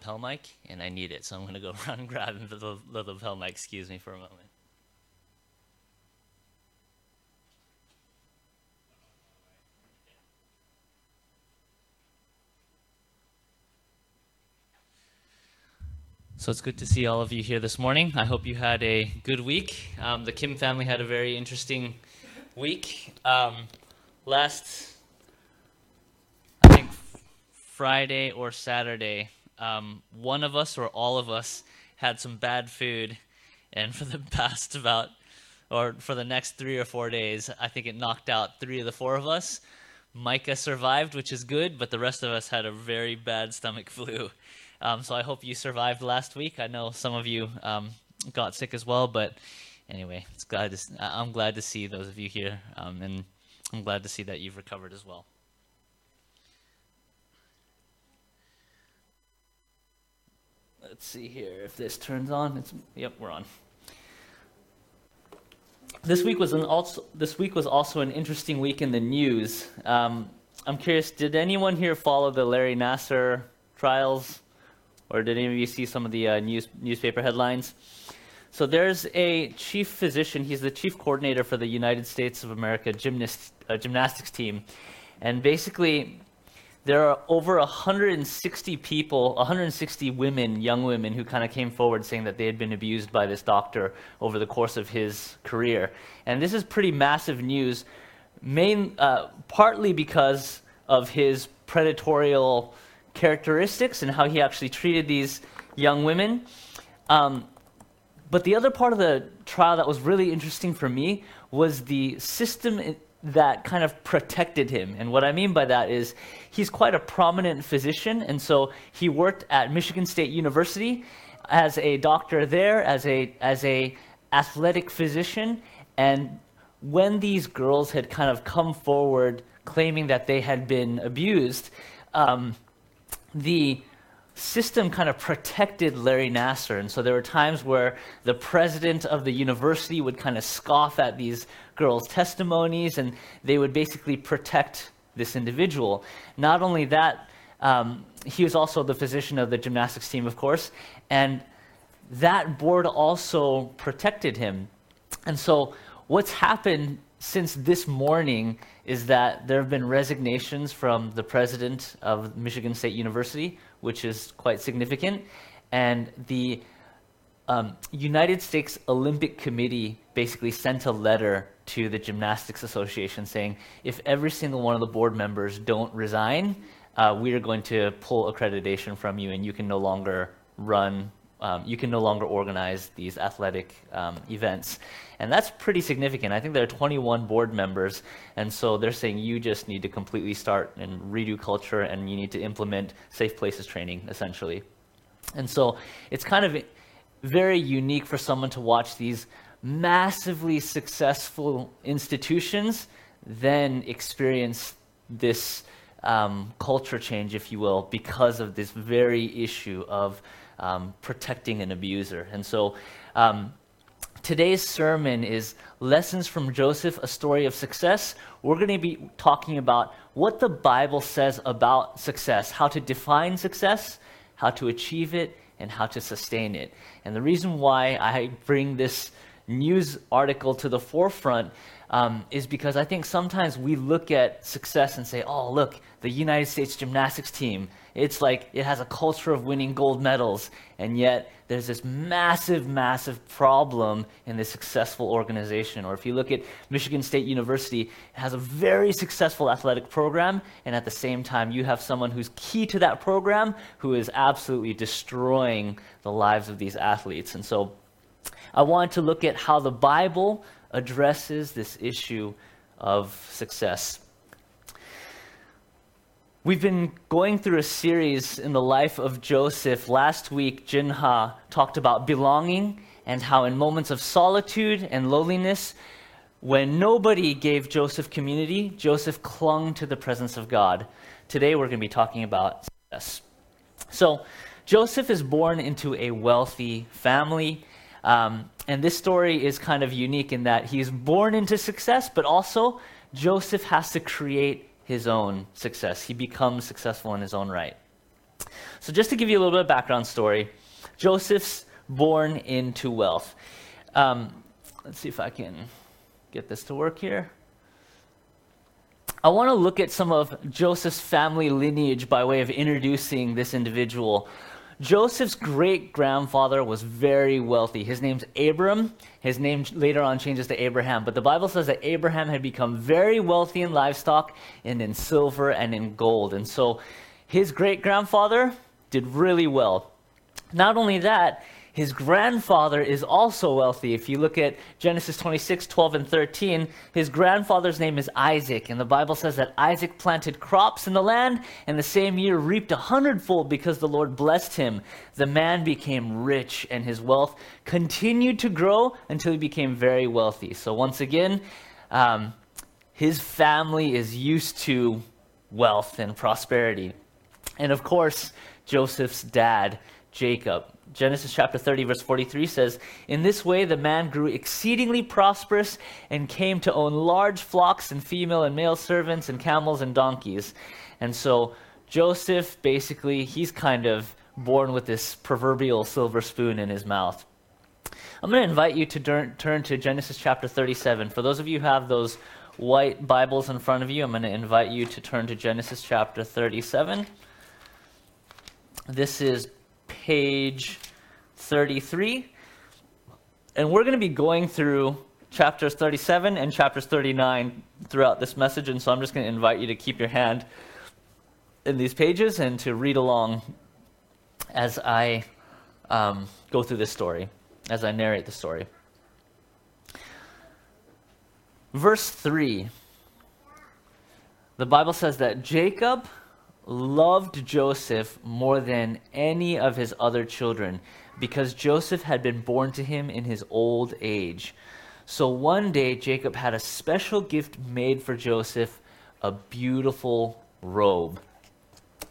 lapel mic, and I need it, so I'm going to go run and grab the, the, lapel mic. Excuse me for a moment. So it's good to see all of you here this morning. I hope you had a good week. Um, the Kim family had a very interesting week. Um, last, I think, Friday or Saturday, um, one of us or all of us had some bad food, and for the past about, or for the next three or four days, I think it knocked out three of the four of us. Micah survived, which is good, but the rest of us had a very bad stomach flu. Um, so I hope you survived last week. I know some of you um, got sick as well, but anyway, it's glad to, I'm glad to see those of you here, um, and I'm glad to see that you've recovered as well. Let's see here if this turns on. It's, yep, we're on. This week was an also this week was also an interesting week in the news. Um, I'm curious, did anyone here follow the Larry Nassar trials? Or did any of you see some of the uh, news, newspaper headlines? So there's a chief physician. He's the chief coordinator for the United States of America gymnast, uh, gymnastics team. And basically, there are over 160 people, 160 women, young women, who kind of came forward saying that they had been abused by this doctor over the course of his career. And this is pretty massive news, main, uh, partly because of his predatorial characteristics and how he actually treated these young women. Um, but the other part of the trial that was really interesting for me was the system that kind of protected him. And what I mean by that is he's quite a prominent physician, and so he worked at Michigan State University as a doctor there, as a as a athletic physician, and when these girls had kind of come forward claiming that they had been abused, um, the system kind of protected Larry Nassar. And so there were times where the president of the university would kind of scoff at these girls' testimonies and they would basically protect this individual. Not only that, um, he was also the physician of the gymnastics team, of course, and that board also protected him. And so what's happened since this morning is that there have been resignations from the president of Michigan State University, which is quite significant, and the um, United States Olympic Committee basically sent a letter to the Gymnastics Association saying, if every single one of the board members don't resign, uh, we are going to pull accreditation from you and you can no longer run um, you can no longer organize these athletic um, events. And that's pretty significant. I think there are 21 board members, and so they're saying you just need to completely start and redo culture, and you need to implement safe places training, essentially. And so it's kind of very unique for someone to watch these massively successful institutions then experience this um, culture change, if you will, because of this very issue of um, protecting an abuser. And so um, today's sermon is Lessons from Joseph, a story of success. We're going to be talking about what the Bible says about success, how to define success, how to achieve it, and how to sustain it. And the reason why I bring this news article to the forefront um, is because I think sometimes we look at success and say, oh, look, the United States gymnastics team, it's like it has a culture of winning gold medals, and yet there's this massive, massive problem in this successful organization. Or if you look at Michigan State University, it has a very successful athletic program, and at the same time, you have someone who's key to that program who is absolutely destroying the lives of these athletes. And so I wanted to look at how the Bible addresses this issue of success. We've been going through a series in the life of Joseph. Last week, Jinha talked about belonging and how, in moments of solitude and loneliness, when nobody gave Joseph community, Joseph clung to the presence of God. Today, we're going to be talking about success. So, Joseph is born into a wealthy family. Um, and this story is kind of unique in that he's born into success, but also Joseph has to create his own success. He becomes successful in his own right. So, just to give you a little bit of background story, Joseph's born into wealth. Um, let's see if I can get this to work here. I want to look at some of Joseph's family lineage by way of introducing this individual. Joseph's great grandfather was very wealthy. His name's Abram. His name later on changes to Abraham. But the Bible says that Abraham had become very wealthy in livestock and in silver and in gold. And so his great grandfather did really well. Not only that, his grandfather is also wealthy. If you look at Genesis 26, 12, and 13, his grandfather's name is Isaac. And the Bible says that Isaac planted crops in the land and the same year reaped a hundredfold because the Lord blessed him. The man became rich and his wealth continued to grow until he became very wealthy. So, once again, um, his family is used to wealth and prosperity. And of course, Joseph's dad, Jacob. Genesis chapter 30, verse 43 says, In this way the man grew exceedingly prosperous and came to own large flocks and female and male servants and camels and donkeys. And so Joseph, basically, he's kind of born with this proverbial silver spoon in his mouth. I'm going to invite you to turn to Genesis chapter 37. For those of you who have those white Bibles in front of you, I'm going to invite you to turn to Genesis chapter 37. This is page 33. And we're going to be going through chapters 37 and chapters 39 throughout this message. And so I'm just going to invite you to keep your hand in these pages and to read along as I um, go through this story, as I narrate the story. Verse 3 the Bible says that Jacob loved Joseph more than any of his other children because Joseph had been born to him in his old age. So one day, Jacob had a special gift made for Joseph a beautiful robe.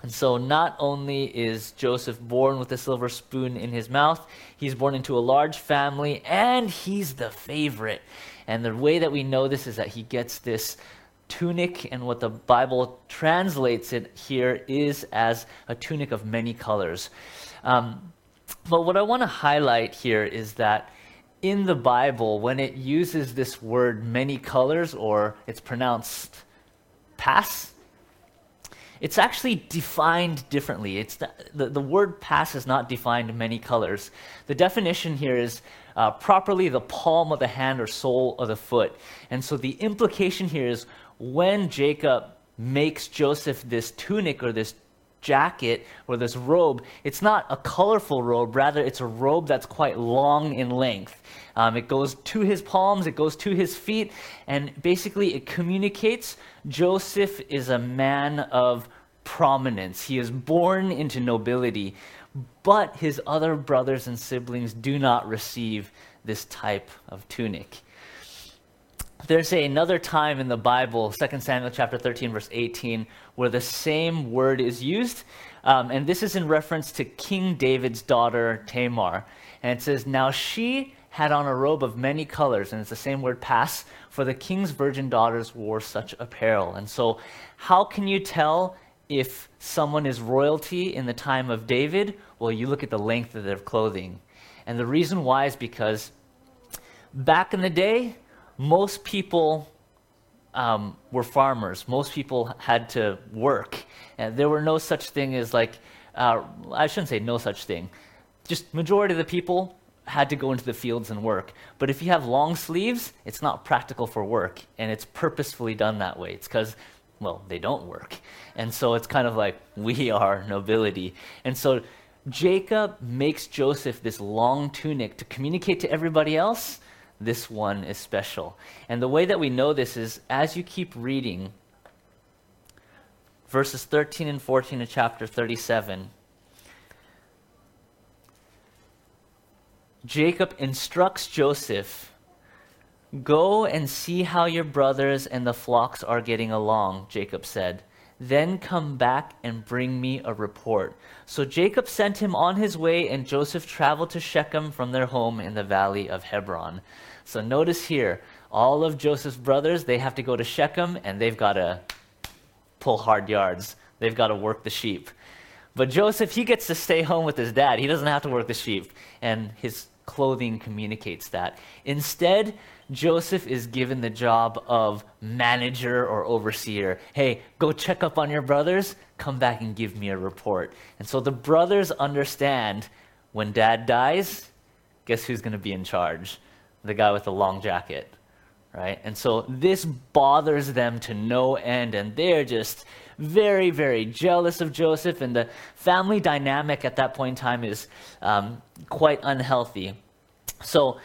And so, not only is Joseph born with a silver spoon in his mouth, he's born into a large family and he's the favorite. And the way that we know this is that he gets this tunic, and what the Bible translates it here is as a tunic of many colors. Um, but what I want to highlight here is that in the Bible, when it uses this word many colors, or it's pronounced pass, it's actually defined differently. It's the, the, the, word pass is not defined many colors. The definition here is uh, properly the palm of the hand or sole of the foot. And so the implication here is when Jacob makes Joseph this tunic or this jacket or this robe, it's not a colorful robe, rather, it's a robe that's quite long in length. Um, it goes to his palms, it goes to his feet, and basically it communicates Joseph is a man of prominence. He is born into nobility, but his other brothers and siblings do not receive this type of tunic. There's another time in the Bible, 2 Samuel chapter 13, verse 18, where the same word is used. Um, and this is in reference to King David's daughter, Tamar. And it says, Now she had on a robe of many colors, and it's the same word pas, for the king's virgin daughters wore such apparel. And so, how can you tell if someone is royalty in the time of David? Well, you look at the length of their clothing. And the reason why is because back in the day, most people um, were farmers. Most people had to work. And there were no such thing as like, uh, I shouldn't say no such thing. Just majority of the people had to go into the fields and work. But if you have long sleeves, it's not practical for work. And it's purposefully done that way. It's because, well, they don't work. And so it's kind of like, we are nobility. And so Jacob makes Joseph this long tunic to communicate to everybody else this one is special. And the way that we know this is as you keep reading verses 13 and 14 of chapter 37. Jacob instructs Joseph, Go and see how your brothers and the flocks are getting along, Jacob said. Then come back and bring me a report. So Jacob sent him on his way, and Joseph traveled to Shechem from their home in the valley of Hebron. So notice here, all of Joseph's brothers, they have to go to Shechem and they've got to pull hard yards. They've got to work the sheep. But Joseph, he gets to stay home with his dad. He doesn't have to work the sheep. And his clothing communicates that. Instead, Joseph is given the job of manager or overseer. Hey, go check up on your brothers, come back and give me a report. And so the brothers understand when dad dies, guess who's going to be in charge? The guy with the long jacket, right? And so this bothers them to no end, and they're just very, very jealous of Joseph, and the family dynamic at that point in time is um, quite unhealthy. So,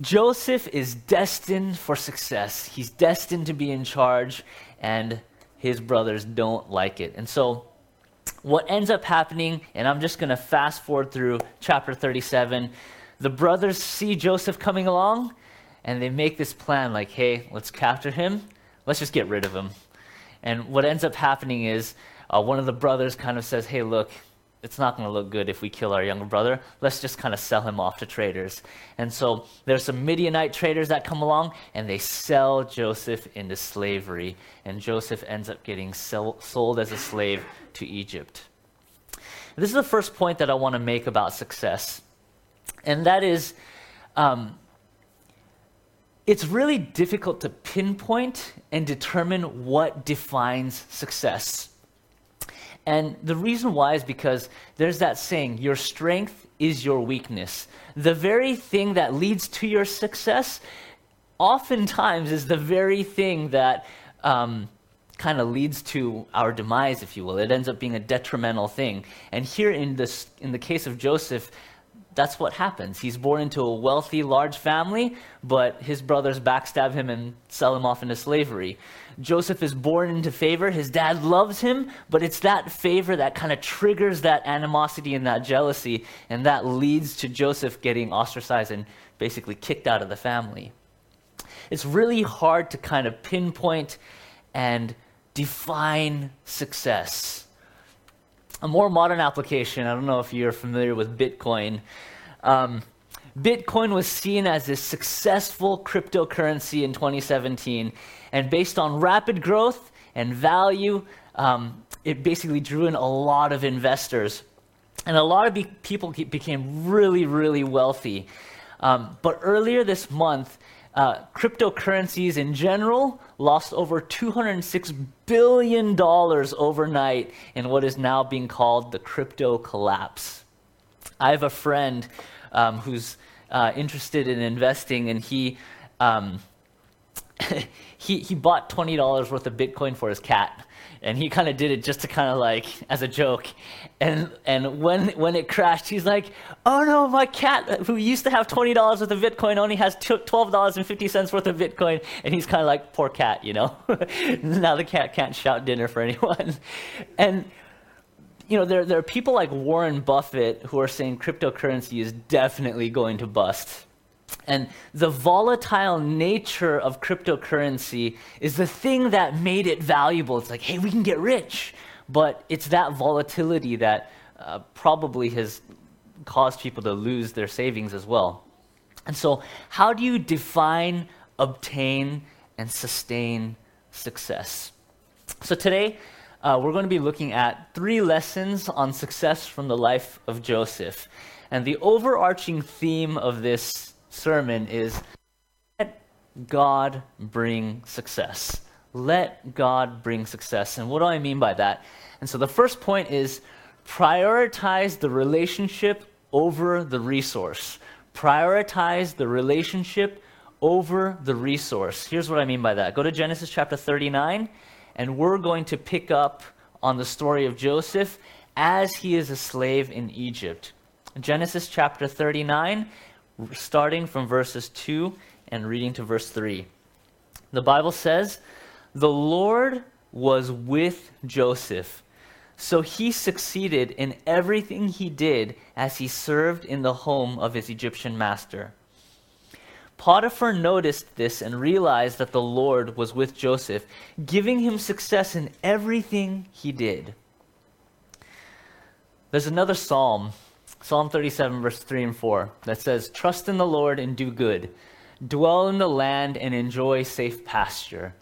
Joseph is destined for success. He's destined to be in charge, and his brothers don't like it. And so, what ends up happening, and I'm just going to fast forward through chapter 37, the brothers see Joseph coming along, and they make this plan like, hey, let's capture him, let's just get rid of him. And what ends up happening is uh, one of the brothers kind of says, hey, look, it's not going to look good if we kill our younger brother. Let's just kind of sell him off to traders. And so there's some Midianite traders that come along and they sell Joseph into slavery. And Joseph ends up getting sell- sold as a slave to Egypt. This is the first point that I want to make about success. And that is um, it's really difficult to pinpoint and determine what defines success. And the reason why is because there's that saying, your strength is your weakness. The very thing that leads to your success oftentimes is the very thing that um, kind of leads to our demise, if you will. It ends up being a detrimental thing. And here in, this, in the case of Joseph, that's what happens. He's born into a wealthy, large family, but his brothers backstab him and sell him off into slavery. Joseph is born into favor. His dad loves him, but it's that favor that kind of triggers that animosity and that jealousy, and that leads to Joseph getting ostracized and basically kicked out of the family. It's really hard to kind of pinpoint and define success a more modern application, I don't know if you're familiar with Bitcoin. Um, Bitcoin was seen as a successful cryptocurrency in 2017, and based on rapid growth and value, um, it basically drew in a lot of investors. And a lot of be- people became really, really wealthy. Um, but earlier this month, uh, cryptocurrencies in general lost over $206 billion overnight in what is now being called the crypto collapse. I have a friend um, who's uh, interested in investing, and he, um, he, he bought $20 worth of Bitcoin for his cat and he kind of did it just to kind of like as a joke. And and when when it crashed he's like oh no my cat who used to have $20 worth of bitcoin only has $12.50 worth of bitcoin. And he's kind of like poor cat you know? Now the cat can't shout dinner for anyone. And you know there, there are people like warren buffett who are saying cryptocurrency is definitely going to bust and the volatile nature of cryptocurrency is the thing that made it valuable. It's like, hey, we can get rich. But it's that volatility that uh, probably has caused people to lose their savings as well. And so, how do you define, obtain, and sustain success? So, today, uh, we're going to be looking at three lessons on success from the life of Joseph. And the overarching theme of this sermon is let God bring success. Let God bring success. And what do I mean by that? And so the first point is prioritize the relationship over the resource. Prioritize the relationship over the resource. Here's what I mean by that. Go to Genesis chapter 39, and we're going to pick up on the story of Joseph as he is a slave in Egypt. Genesis chapter 39, starting from verses 2 and reading to verse 3. The Bible says, The Lord was with Joseph, so he succeeded in everything he did as he served in the home of his Egyptian master. Potiphar noticed this and realized that the Lord was with Joseph, giving him success in everything he did. There's another psalm Psalm 37, verse 3 and 4, that says, Trust in the Lord and do good. Dwell in the land and enjoy safe pasture.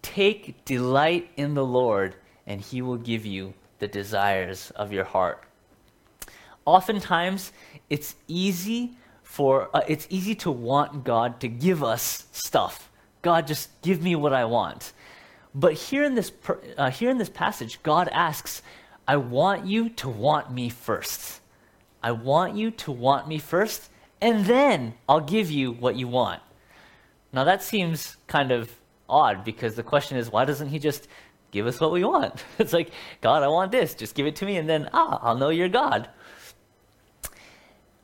Take delight in the Lord, and he will give you the desires of your heart. Oftentimes, it's easy for uh, it's easy to want God to give us stuff. God, just give me what I want. But here in this uh, here in this passage, God asks, "I want you to want me first. I want you to want me first, and then I'll give you what you want." Now that seems kind of odd because the question is, why doesn't He just give us what we want? It's like, God, I want this. Just give it to me, and then ah, I'll know you're God.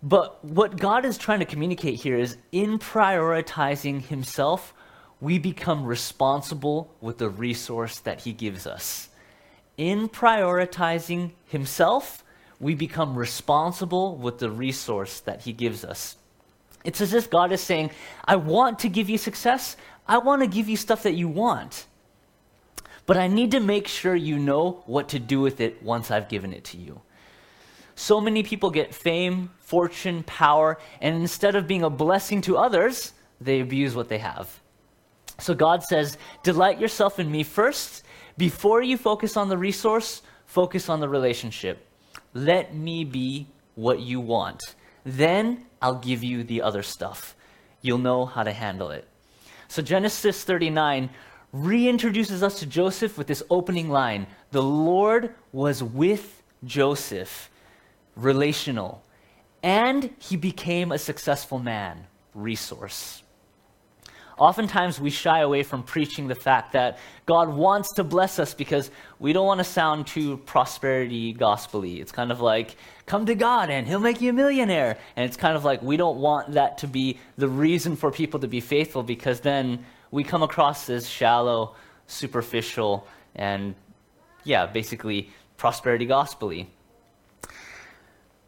But what God is trying to communicate here is in prioritizing Himself, we become responsible with the resource that He gives us. In prioritizing Himself, we become responsible with the resource that He gives us. It's as if God is saying, I want to give you success. I want to give you stuff that you want. But I need to make sure you know what to do with it once I've given it to you. So many people get fame, fortune, power, and instead of being a blessing to others, they abuse what they have. So God says, Delight yourself in me first. Before you focus on the resource, focus on the relationship. Let me be what you want. Then I'll give you the other stuff. You'll know how to handle it. So Genesis 39 reintroduces us to Joseph with this opening line The Lord was with Joseph relational, and he became a successful man, resource. Oftentimes, we shy away from preaching the fact that God wants to bless us because we don't want to sound too prosperity gospely. It's kind of like, come to God and He'll make you a millionaire. And it's kind of like we don't want that to be the reason for people to be faithful because then we come across as shallow, superficial, and yeah, basically prosperity gospely.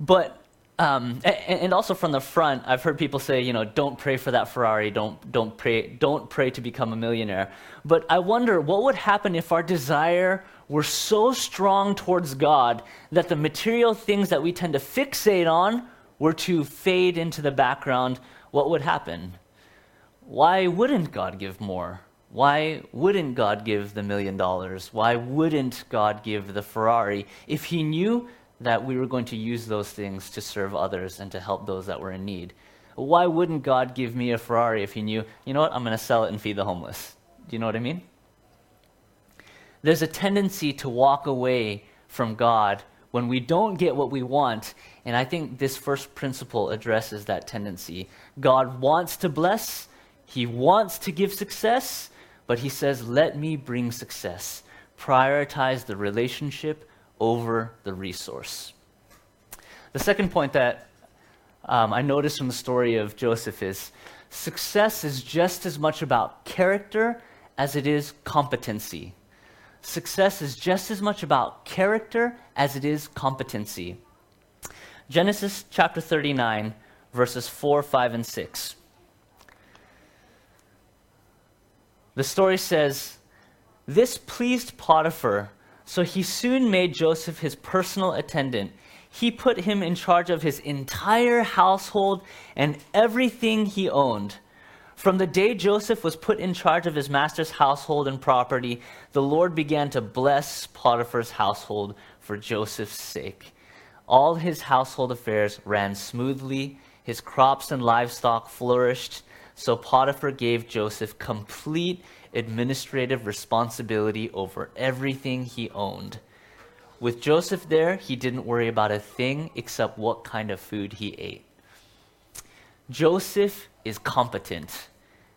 But um, and, also from the front, I've heard people say, you know, don't pray for that Ferrari, don't don't pray, don't pray to become a millionaire. But I wonder what would happen if our desire were so strong towards God that the material things that we tend to fixate on were to fade into the background. What would happen? Why wouldn't God give more? Why wouldn't God give the million dollars? Why wouldn't God give the Ferrari if He knew that we were going to use those things to serve others and to help those that were in need. Why wouldn't God give me a Ferrari if He knew, you know what, I'm going to sell it and feed the homeless? Do you know what I mean? There's a tendency to walk away from God when we don't get what we want. And I think this first principle addresses that tendency. God wants to bless, He wants to give success, but He says, let me bring success. Prioritize the relationship over the resource. The second point that um, I noticed from the story of Joseph is success is just as much about character as it is competency. Success is just as much about character as it is competency. Genesis chapter 39, verses 4, 5, and 6. The story says, This pleased Potiphar so he soon made Joseph his personal attendant. He put him in charge of his entire household and everything he owned. From the day Joseph was put in charge of his master's household and property, the Lord began to bless Potiphar's household for Joseph's sake. All his household affairs ran smoothly, his crops and livestock flourished, so Potiphar gave Joseph complete administrative responsibility over everything he owned. With Joseph there, he didn't worry about a thing except what kind of food he ate. Joseph is competent.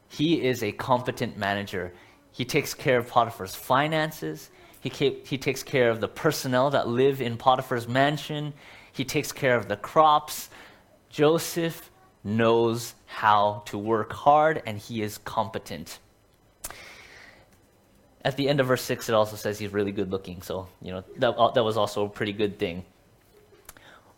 He is a competent manager. He takes care of Potiphar's finances. He, he takes care of the personnel that live in Potiphar's mansion. He takes care of the crops. Joseph knows how to work hard and he is competent at the end of verse 6 it also says he's really good looking so you know that, uh, that was also a pretty good thing.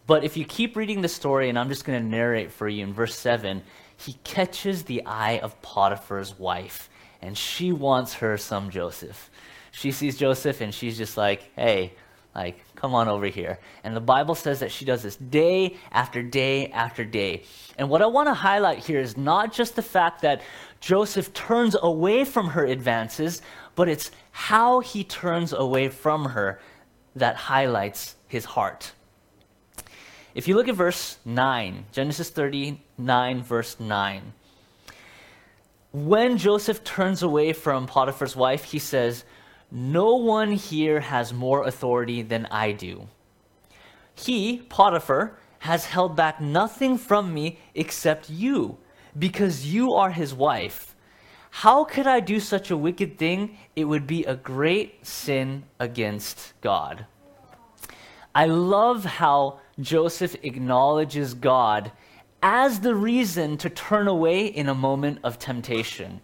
But if you keep reading the story and i'm just going to narrate for you in verse 7 he catches the eye of potiphar's wife and she wants her some joseph. She sees joseph and she's just like hey like come on over here. And the bible says that she does this day after day after day. And what i want to highlight here is not just the fact that joseph turns away from her advances but it's how he turns away from her that highlights his heart. If you look at verse 9, Genesis 39, verse 9, when Joseph turns away from Potiphar's wife, he says, No one here has more authority than I do. He, Potiphar, has held back nothing from me except you, because you are his wife. How could I do such a wicked thing? It would be a great sin against God. I love how Joseph acknowledges God as the reason to turn away in a moment of temptation.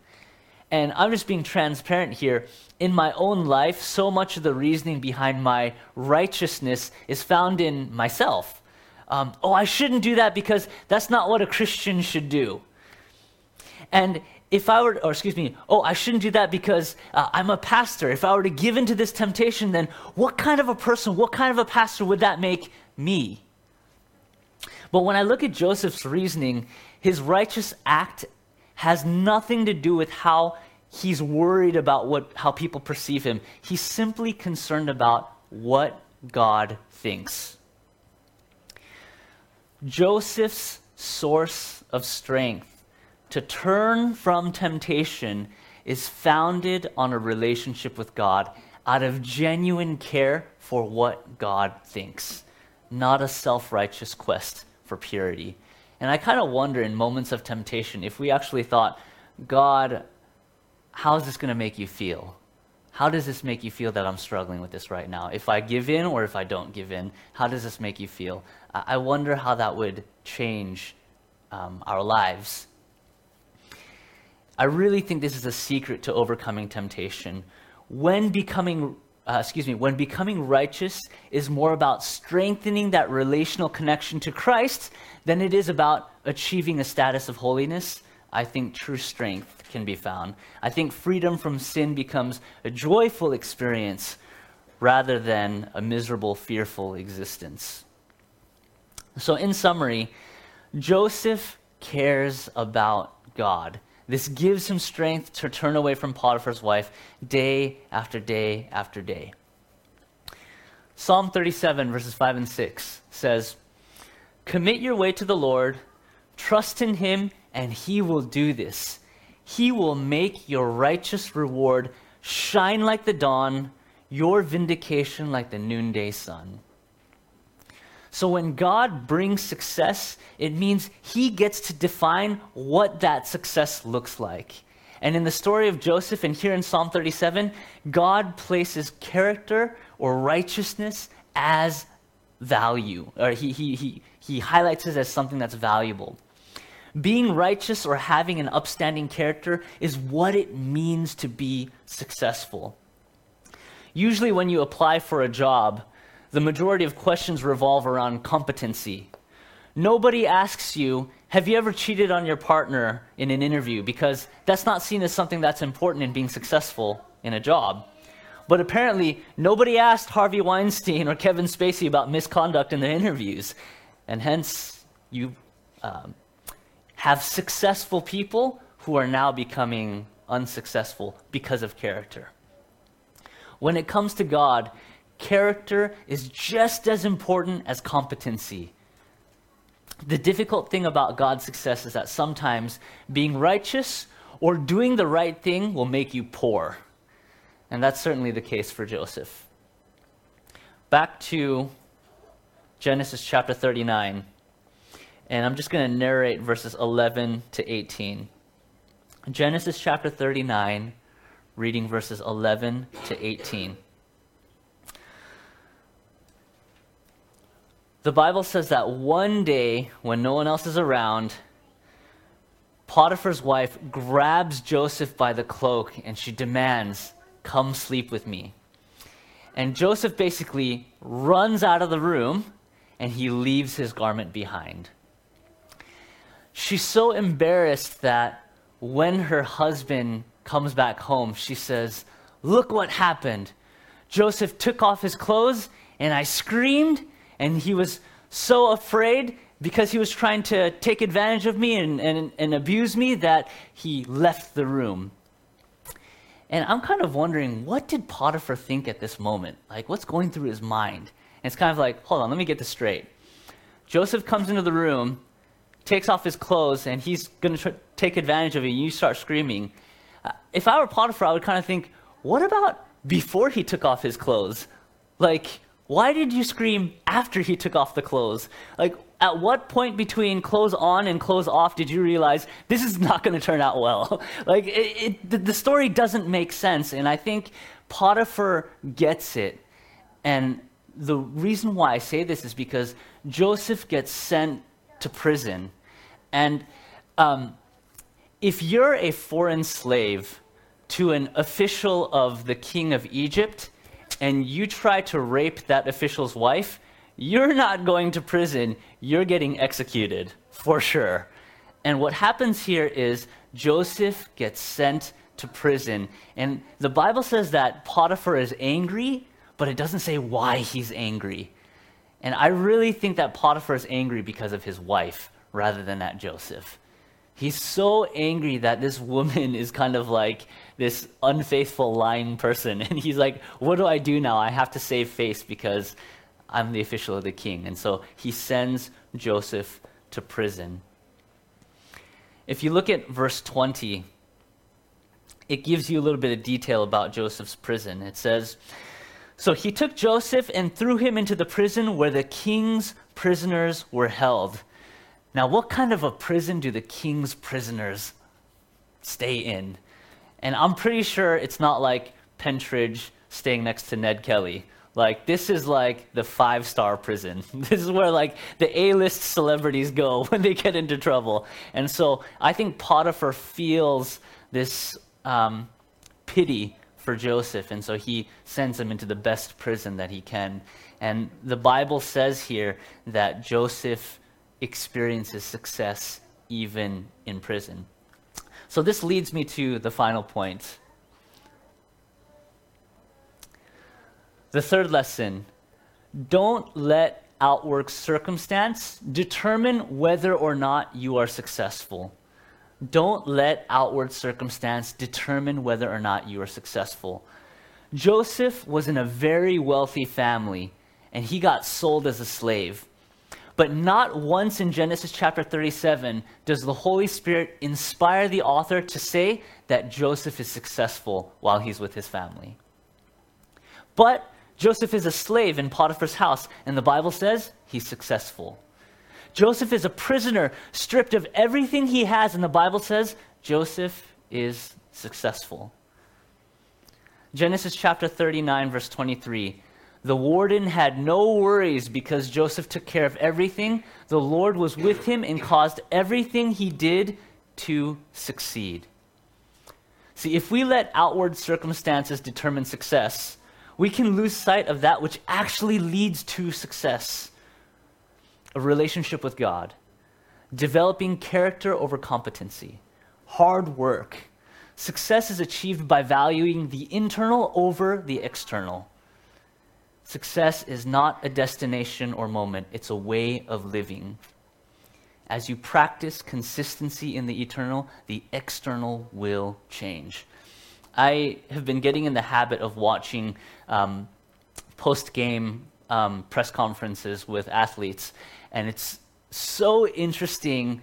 And I'm just being transparent here. In my own life, so much of the reasoning behind my righteousness is found in myself. Um, oh, I shouldn't do that because that's not what a Christian should do. And if I were, or excuse me, oh, I shouldn't do that because uh, I'm a pastor. If I were to give into this temptation, then what kind of a person, what kind of a pastor would that make me? But when I look at Joseph's reasoning, his righteous act has nothing to do with how he's worried about what, how people perceive him. He's simply concerned about what God thinks. Joseph's source of strength to turn from temptation is founded on a relationship with God out of genuine care for what God thinks, not a self righteous quest for purity. And I kind of wonder in moments of temptation if we actually thought, God, how is this going to make you feel? How does this make you feel that I'm struggling with this right now? If I give in or if I don't give in, how does this make you feel? I wonder how that would change um, our lives I really think this is a secret to overcoming temptation. When becoming uh, excuse me, when becoming righteous is more about strengthening that relational connection to Christ than it is about achieving a status of holiness, I think true strength can be found. I think freedom from sin becomes a joyful experience rather than a miserable, fearful existence. So, in summary, Joseph cares about God. This gives him strength to turn away from Potiphar's wife day after day after day. Psalm 37, verses 5 and 6 says, Commit your way to the Lord, trust in him, and he will do this. He will make your righteous reward shine like the dawn, your vindication like the noonday sun. So when God brings success, it means he gets to define what that success looks like. And in the story of Joseph and here in Psalm 37, God places character or righteousness as value, or he, he, he, he highlights it as something that's valuable. Being righteous or having an upstanding character is what it means to be successful. Usually, when you apply for a job, the majority of questions revolve around competency. Nobody asks you, have you ever cheated on your partner in an interview? Because that's not seen as something that's important in being successful in a job. But apparently, nobody asked Harvey Weinstein or Kevin Spacey about misconduct in their interviews. And hence, you um, have successful people who are now becoming unsuccessful because of character. When it comes to God, character is just as important as competency. The difficult thing about God's success is that sometimes being righteous or doing the right thing will make you poor. And that's certainly the case for Joseph. Back to Genesis chapter 39. And I'm just going to narrate verses 11 to 18. Genesis chapter 39, reading verses 11 to 18. The Bible says that one day, when no one else is around, Potiphar's wife grabs Joseph by the cloak and she demands, Come sleep with me. And Joseph basically runs out of the room and he leaves his garment behind. She's so embarrassed that when her husband comes back home, she says, Look what happened. Joseph took off his clothes and I screamed and he was so afraid because he was trying to take advantage of me and, and, and abuse me that he left the room. And I'm kind of wondering, what did Potiphar think at this moment? Like, what's going through his mind? And it's kind of like, hold on, let me get this straight. Joseph comes into the room, takes off his clothes, and he's going to take advantage of you, and you start screaming. Uh, if I were Potiphar, I would kind of think, what about before he took off his clothes? Like, why did you scream after he took off the clothes? Like, at what point between clothes on and clothes off did you realize this is not going to turn out well? like, it, it, the story doesn't make sense. And I think Potiphar gets it. And the reason why I say this is because Joseph gets sent to prison. And um, if you're a foreign slave to an official of the king of Egypt, and you try to rape that official's wife, you're not going to prison, you're getting executed for sure. And what happens here is Joseph gets sent to prison. And the Bible says that Potiphar is angry, but it doesn't say why he's angry. And I really think that Potiphar is angry because of his wife rather than at Joseph. He's so angry that this woman is kind of like this unfaithful, lying person. And he's like, What do I do now? I have to save face because I'm the official of the king. And so he sends Joseph to prison. If you look at verse 20, it gives you a little bit of detail about Joseph's prison. It says, So he took Joseph and threw him into the prison where the king's prisoners were held. Now, what kind of a prison do the king's prisoners stay in? And I'm pretty sure it's not like Pentridge staying next to Ned Kelly. Like, this is like the five star prison. This is where, like, the A list celebrities go when they get into trouble. And so I think Potiphar feels this um, pity for Joseph. And so he sends him into the best prison that he can. And the Bible says here that Joseph experiences success even in prison. So this leads me to the final point. The third lesson don't let outward circumstance determine whether or not you are successful. Don't let outward circumstance determine whether or not you are successful. Joseph was in a very wealthy family and he got sold as a slave. But not once in Genesis chapter 37 does the Holy Spirit inspire the author to say that Joseph is successful while he's with his family. But Joseph is a slave in Potiphar's house, and the Bible says he's successful. Joseph is a prisoner, stripped of everything he has, and the Bible says Joseph is successful. Genesis chapter 39, verse 23 the warden had no worries because Joseph took care of everything. The Lord was with him and caused everything he did to succeed. See, if we let outward circumstances determine success, we can lose sight of that which actually leads to success a relationship with God, developing character over competency, hard work. Success is achieved by valuing the internal over the external. Success is not a destination or moment, it's a way of living. As you practice consistency in the eternal, the external will change. I have been getting in the habit of watching um, post game um, press conferences with athletes, and it's so interesting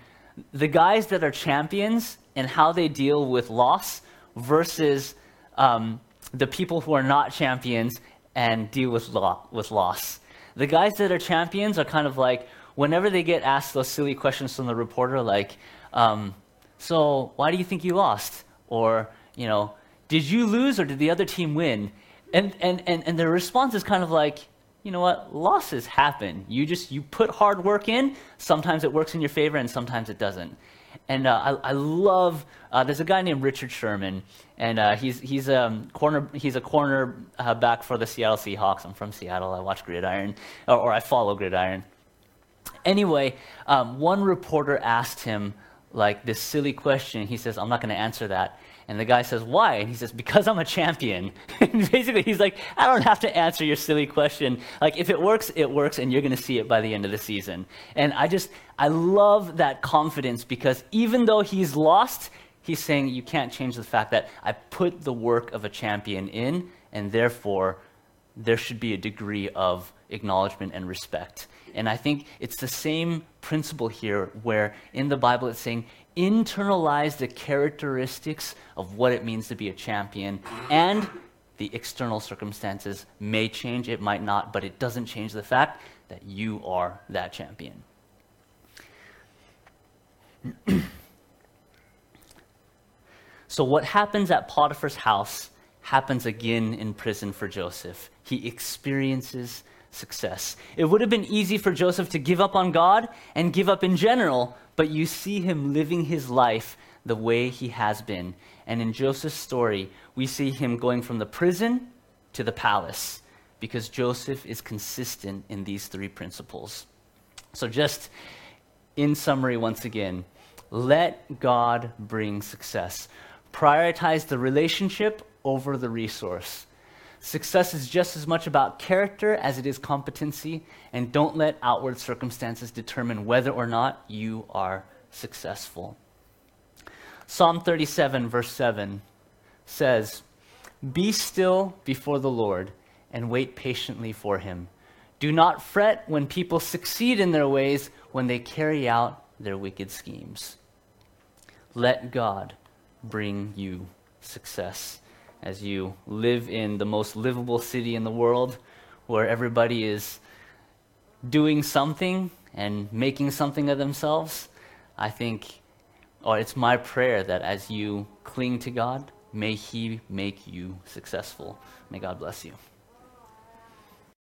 the guys that are champions and how they deal with loss versus um, the people who are not champions and deal with, lo- with loss. The guys that are champions are kind of like, whenever they get asked those silly questions from the reporter, like, um, so why do you think you lost? Or, you know, did you lose or did the other team win? And, and, and, and their response is kind of like, you know what, losses happen. You just, you put hard work in, sometimes it works in your favor and sometimes it doesn't. And uh, I, I, love, uh, there's a guy named Richard Sherman, and uh, he's, he's, um, corner, he's a corner uh, back for the Seattle Seahawks. I'm from Seattle. I watch Gridiron, or, or I follow Gridiron. Anyway, um, one reporter asked him like this silly question. He says, I'm not going to answer that. And the guy says, Why? And he says, Because I'm a champion. and basically, he's like, I don't have to answer your silly question. Like, if it works, it works, and you're going to see it by the end of the season. And I just, I love that confidence because even though he's lost, He's saying you can't change the fact that I put the work of a champion in, and therefore there should be a degree of acknowledgement and respect. And I think it's the same principle here where in the Bible it's saying internalize the characteristics of what it means to be a champion and the external circumstances may change, it might not, but it doesn't change the fact that you are that champion. so, what happens at Potiphar's house happens again in prison for Joseph. He experiences success. It would have been easy for Joseph to give up on God and give up in general, but you see him living his life the way he has been. And in Joseph's story, we see him going from the prison to the palace because Joseph is consistent in these three principles. So, just in summary, once again, let God bring success. Prioritize the relationship over the resource. Success is just as much about character as it is competency, and don't let outward circumstances determine whether or not you are successful. Psalm 37, verse 7 says, Be still before the Lord and wait patiently for him. Do not fret when people succeed in their ways, when they carry out their wicked schemes. Let God bring you success as you live in the most livable city in the world where everybody is doing something and making something of themselves. I think or it's my prayer that as you cling to God, may He make you successful. May God bless you.